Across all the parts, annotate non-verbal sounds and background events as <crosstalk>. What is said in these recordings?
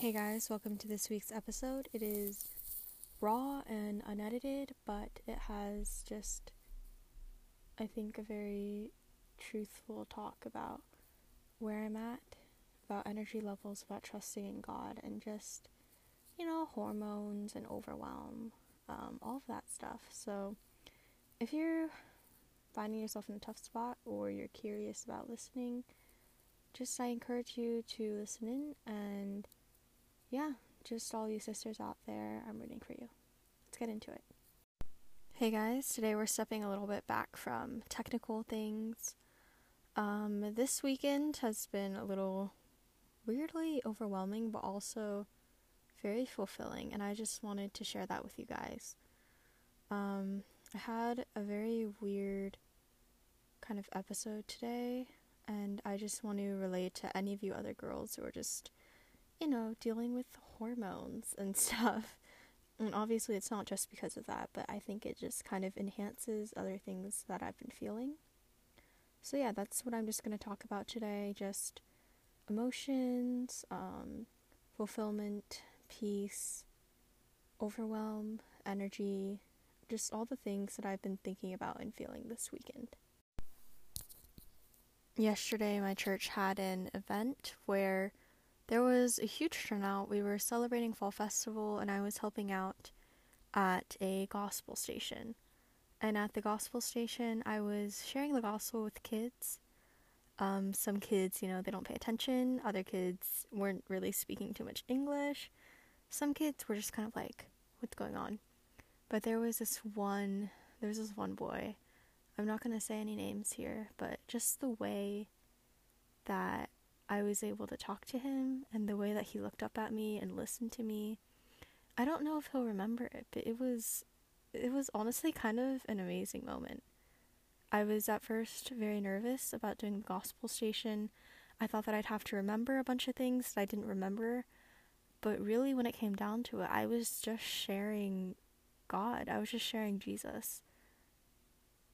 Hey guys, welcome to this week's episode. It is raw and unedited, but it has just, I think, a very truthful talk about where I'm at, about energy levels, about trusting in God, and just, you know, hormones and overwhelm, um, all of that stuff. So, if you're finding yourself in a tough spot or you're curious about listening, just I encourage you to listen in and yeah, just all you sisters out there, I'm rooting for you. Let's get into it. Hey guys, today we're stepping a little bit back from technical things. Um, this weekend has been a little weirdly overwhelming, but also very fulfilling, and I just wanted to share that with you guys. Um, I had a very weird kind of episode today, and I just want to relate to any of you other girls who are just you know, dealing with hormones and <laughs> stuff. And obviously, it's not just because of that, but I think it just kind of enhances other things that I've been feeling. So, yeah, that's what I'm just going to talk about today just emotions, um, fulfillment, peace, overwhelm, energy, just all the things that I've been thinking about and feeling this weekend. Yesterday, my church had an event where there was a huge turnout. We were celebrating Fall Festival, and I was helping out at a gospel station. And at the gospel station, I was sharing the gospel with kids. Um, some kids, you know, they don't pay attention. Other kids weren't really speaking too much English. Some kids were just kind of like, what's going on? But there was this one, there was this one boy. I'm not going to say any names here, but just the way that I was able to talk to him and the way that he looked up at me and listened to me. I don't know if he'll remember it, but it was it was honestly kind of an amazing moment. I was at first very nervous about doing the gospel station. I thought that I'd have to remember a bunch of things that I didn't remember, but really when it came down to it, I was just sharing God. I was just sharing Jesus.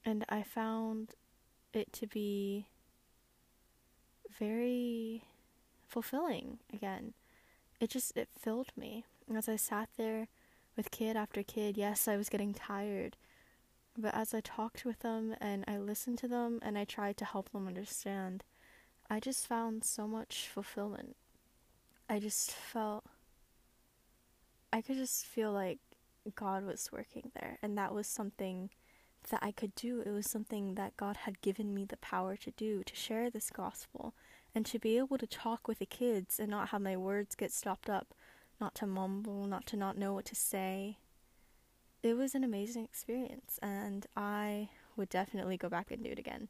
And I found it to be very fulfilling again. It just it filled me. As I sat there with kid after kid, yes, I was getting tired. But as I talked with them and I listened to them and I tried to help them understand, I just found so much fulfillment. I just felt I could just feel like God was working there and that was something that I could do. It was something that God had given me the power to do, to share this gospel, and to be able to talk with the kids and not have my words get stopped up, not to mumble, not to not know what to say. It was an amazing experience, and I would definitely go back and do it again.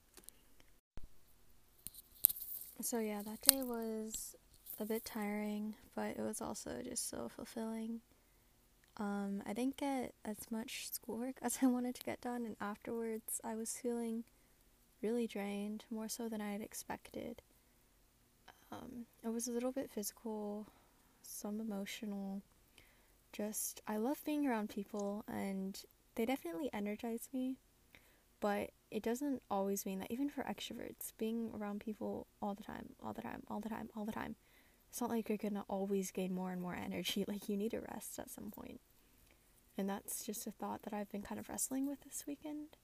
So, yeah, that day was a bit tiring, but it was also just so fulfilling. Um, I didn't get as much schoolwork <laughs> as I wanted to get done, and afterwards I was feeling really drained, more so than I had expected. Um, it was a little bit physical, some emotional. Just, I love being around people, and they definitely energize me, but it doesn't always mean that, even for extroverts, being around people all the time, all the time, all the time, all the time it's not like you're gonna always gain more and more energy. <laughs> Like, you need a rest at some point. And that's just a thought that I've been kind of wrestling with this weekend.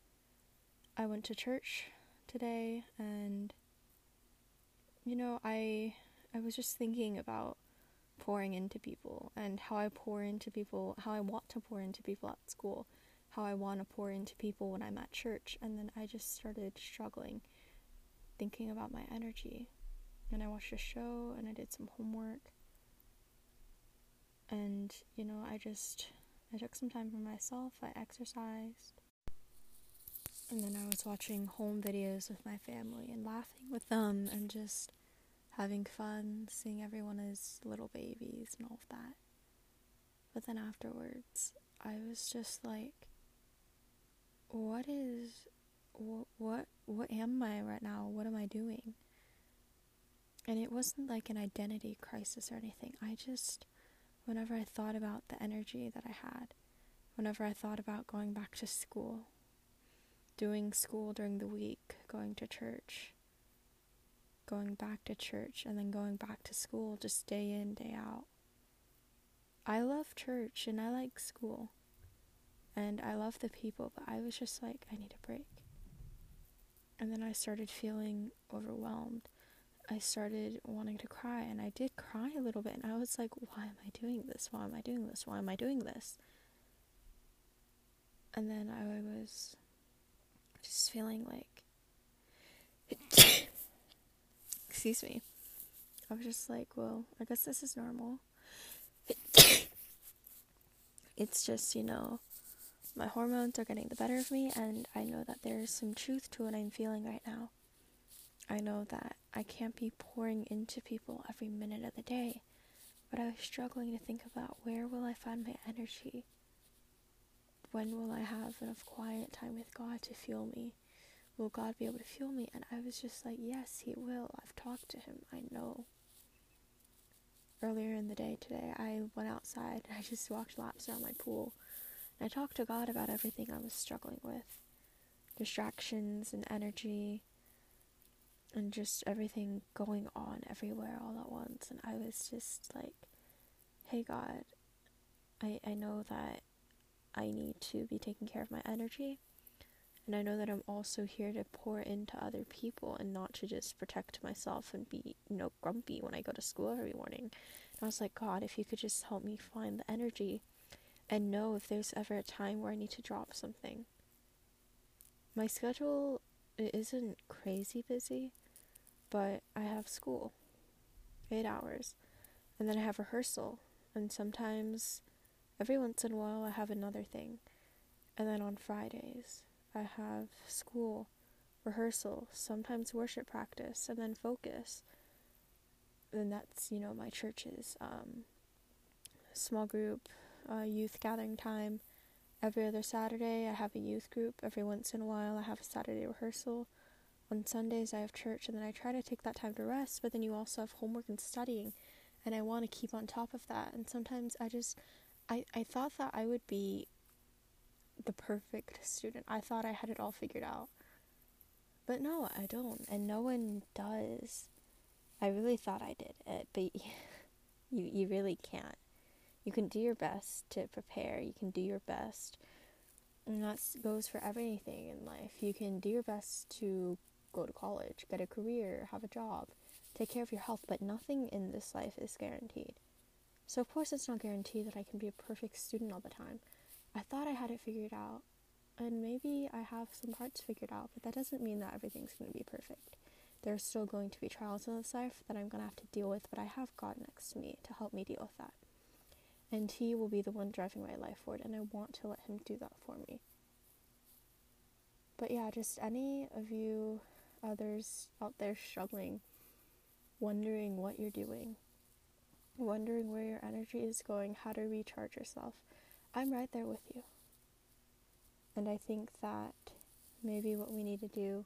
I went to church today and you know, I I was just thinking about pouring into people and how I pour into people, how I want to pour into people at school, how I want to pour into people when I'm at church, and then I just started struggling thinking about my energy and I watched a show and I did some homework. And, you know, I just I took some time for myself, I exercised. And then I was watching home videos with my family and laughing with them and just having fun, seeing everyone as little babies and all of that. But then afterwards, I was just like, what is, what, what, am I right now? What am I doing? And it wasn't like an identity crisis or anything. I just, whenever I thought about the energy that I had, whenever I thought about going back to school, doing school during the week, going to church, going back to church, and then going back to school just day in, day out, I love church and I like school and I love the people, but I was just like, I need a break. And then I started feeling overwhelmed. I started wanting to cry, and I did cry a little bit, and I was like, why am I doing this? Why am I doing this? Why am I doing this? And then I was just feeling like, <coughs> excuse me. I was just like, well, I guess this is normal. it's just, you know, my hormones are getting the better of me, and I know that there is some truth to what I'm feeling right now. I know that I can't be pouring into people every minute of the day, but I was struggling to think about where will I find my energy? When will I have enough quiet time with God to fuel me? Will God be able to fuel me? And I was just like, yes, He will. I've talked to Him. I know. Earlier in the day today, I went outside and <laughs> I just walked laps around my pool And I talked to God about everything I was struggling with distractions and energy and just everything going on everywhere all at once. And I was just like, hey, God, I, I know that I need to be taking care of my energy. And I know that I'm also here to pour into other people and not to just protect myself and be, you know, grumpy when I go to school every morning. And I was like, God, if you could just help me find the energy and know if there's ever a time where I need to drop something. My schedule isn't crazy busy, but I have school, eight hours, and then I have rehearsal, and sometimes every once in a while I have another thing, and then on Fridays I have school, rehearsal, sometimes worship practice, and then focus. And that's, you know, my church's um, small group, uh, youth gathering time. Every other Saturday, I have a youth group. Every once in a while, I have a Saturday rehearsal. On Sundays, I have church, and then I try to take that time to rest, but then you also have homework and studying, and I want to keep on top of that. And sometimes I just, I, I thought that I would be the perfect student. I thought I had it all figured out. But no, I don't, and no one does. I really thought I did it, but <laughs> you, you really can't you can do your best to prepare. You can do your best. And that goes for everything in life. You can do your best to go to college, get a career, have a job, take care of your health, but nothing in this life is guaranteed. So, of course, it's not guaranteed that I can be a perfect student all the time. I thought I had it figured out, and maybe I have some parts figured out, but that doesn't mean that everything's going to be perfect. There's still going to be trials in this life that I'm going to have to deal with, but I have God next to me to help me deal with that and He will be the one driving my life forward, and I want to let Him do that for me. But yeah, just any of you others out there struggling, wondering what you're doing, wondering where your energy is going, how to recharge yourself, I'm right there with you. And I think that maybe what we need to do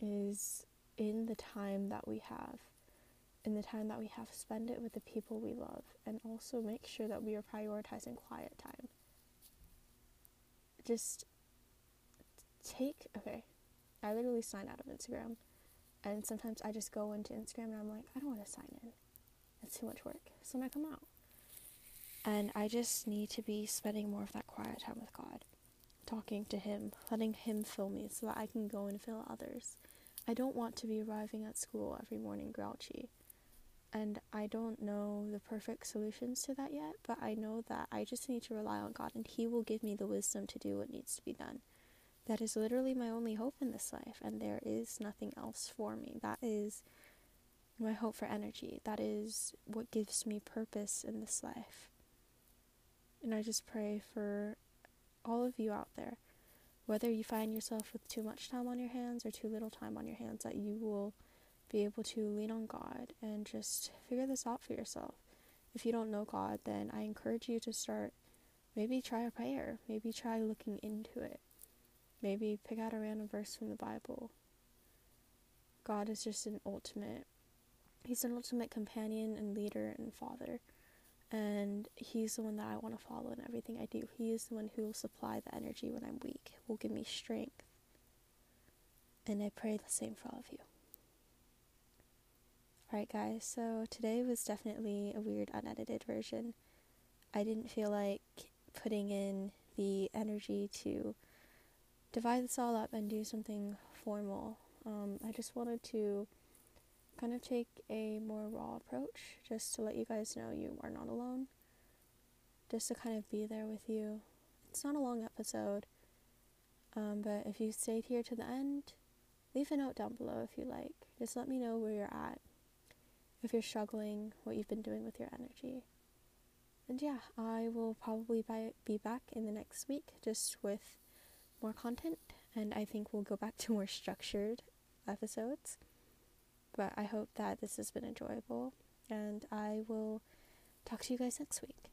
is in the time that we have in the time that we have, spend it with the people we love, and also make sure that we are prioritizing quiet time. Just take, okay, I literally sign out of Instagram, and sometimes I just go into Instagram and I'm like, I don't want to sign in. Too much work. So I come out. And I just need to be spending more of that quiet time with God, talking to Him, letting Him fill me so that I can go and fill others. I don't want to be arriving at school every morning grouchy and I don't know the perfect solutions to that yet, but I know that I just need to rely on God and He will give me the wisdom to do what needs to be done. That is literally my only hope in this life, and there is nothing else for me. That is my hope for energy. That is what gives me purpose in this life. And I just pray for all of you out there, whether you find yourself with too much time on your hands or too little time on your hands, that you will be able to lean on God and just figure this out for yourself. If you don't know God, then I encourage you to start maybe try a prayer, maybe try looking into it. Maybe pick out a random verse from the Bible. God is just an ultimate He's an ultimate companion and leader and father. And he's the one that I want to follow in everything I do. He is the one who will supply the energy when I'm weak, will give me strength. And I pray the same for all of you. Right, guys, so today was definitely a weird unedited version. I didn't feel like putting in the energy to divide this all up and do something formal. Um, I just wanted to kind of take a more raw approach just to let you guys know you are not alone. Just to kind of be there with you. It's not a long episode, um, but if you stayed here to the end, leave a note down below if you like. Just let me know where you're at if you're struggling, what you've been doing with your energy. And yeah, I will probably be back in the next week just with more content, and I think we'll go back to more structured episodes. But I hope that this has been enjoyable, and I will talk to you guys next week.